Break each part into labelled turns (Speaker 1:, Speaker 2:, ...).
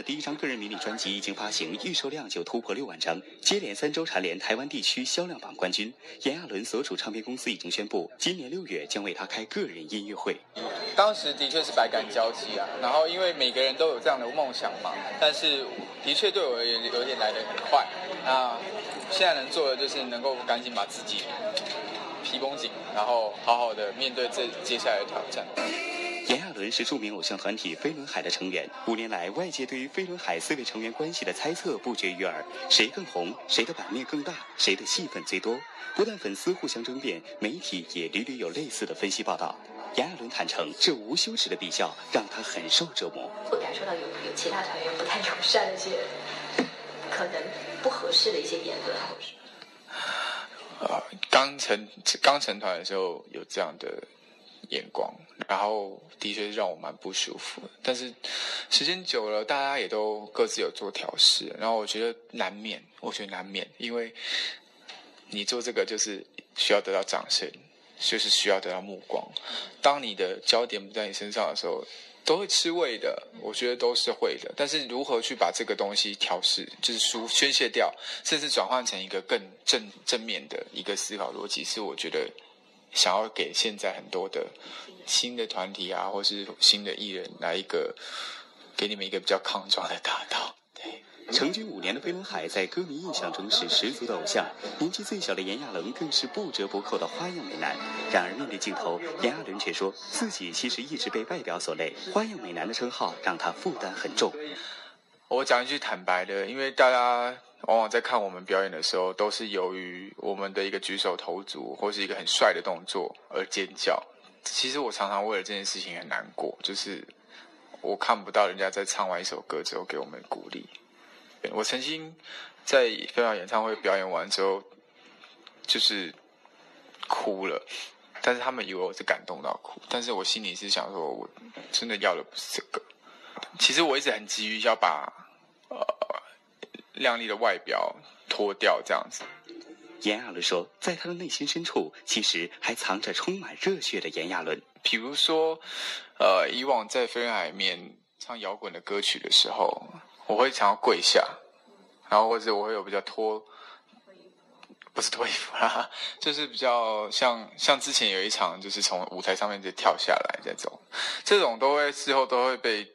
Speaker 1: 的第一张个人迷你专辑已经发行，预售量就突破六万张，接连三周蝉联台湾地区销量榜冠军。炎亚纶所属唱片公司已经宣布，今年六月将为他开个人音乐会。
Speaker 2: 当时的确是百感交集啊，然后因为每个人都有这样的梦想嘛，但是的确对我而言有点来得很快。那现在能做的就是能够赶紧把自己皮绷紧，然后好好的面对这接下来的挑战。
Speaker 1: 炎亚纶是著名偶像团体飞轮海的成员。五年来，外界对于飞轮海四位成员关系的猜测不绝于耳：谁更红，谁的版面更大，谁的戏份最多。不但粉丝互相争辩，媒体也屡屡有类似的分析报道。炎亚纶坦诚，这无休止的比较让他很受折磨。
Speaker 3: 会感受到有有其他团员不太友善的一些，可能不合适的一些言论，或者是。
Speaker 2: 呃，刚成刚成团的时候有这样的眼光，然后的确让我蛮不舒服。但是时间久了，大家也都各自有做调试，然后我觉得难免，我觉得难免，因为你做这个就是需要得到掌声，就是需要得到目光。当你的焦点不在你身上的时候。都会吃味的，我觉得都是会的。但是如何去把这个东西调试，就是抒宣泄掉，甚至转换成一个更正正面的一个思考逻辑，是我觉得想要给现在很多的新的团体啊，或是新的艺人来一个给你们一个比较抗撞的大道。对。
Speaker 1: 成军五年的飞轮海，在歌迷印象中是十足的偶像。年纪最小的炎亚纶更是不折不扣的花样美男。然而面对镜头，炎亚纶却说自己其实一直被外表所累，花样美男的称号让他负担很重。
Speaker 2: 我讲一句坦白的，因为大家往往在看我们表演的时候，都是由于我们的一个举手投足或是一个很帅的动作而尖叫。其实我常常为了这件事情很难过，就是我看不到人家在唱完一首歌之后给我们鼓励。我曾经在飞鸟演唱会表演完之后，就是哭了，但是他们以为我是感动到哭，但是我心里是想说，我真的要的不是这个。其实我一直很急于要把呃靓丽的外表脱掉，这样子。
Speaker 1: 炎亚纶说，在他的内心深处，其实还藏着充满热血的炎亚纶。
Speaker 2: 比如说，呃，以往在飞人海面唱摇滚的歌曲的时候。我会想要跪下，然后或者我会有比较脱，不是脱衣服啦，就是比较像像之前有一场，就是从舞台上面就跳下来这种，这种都会事后都会被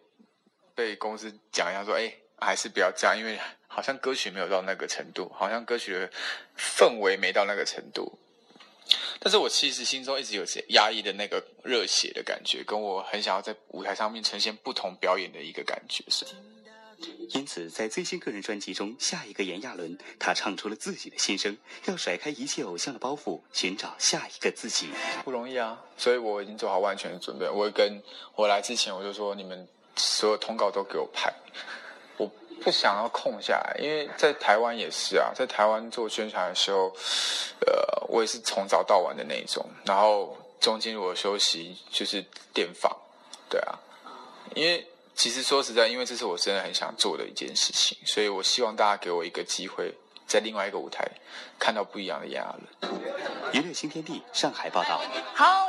Speaker 2: 被公司讲一下说，哎，还是不要这样，因为好像歌曲没有到那个程度，好像歌曲的氛围没到那个程度。但是我其实心中一直有些压抑的那个热血的感觉，跟我很想要在舞台上面呈现不同表演的一个感觉是。
Speaker 1: 因此，在最新个人专辑中，下一个炎亚纶，他唱出了自己的心声，要甩开一切偶像的包袱，寻找下一个自己，
Speaker 2: 不容易啊！所以我已经做好万全的准备。我跟我来之前，我就说，你们所有通告都给我拍，我不想要空下来，因为在台湾也是啊，在台湾做宣传的时候，呃，我也是从早到晚的那种，然后中间如果休息就是电访，对啊，因为。其实说实在，因为这是我真的很想做的一件事情，所以我希望大家给我一个机会，在另外一个舞台看到不一样的炎亚纶。
Speaker 1: 娱乐新天地，上海报道。
Speaker 3: 好。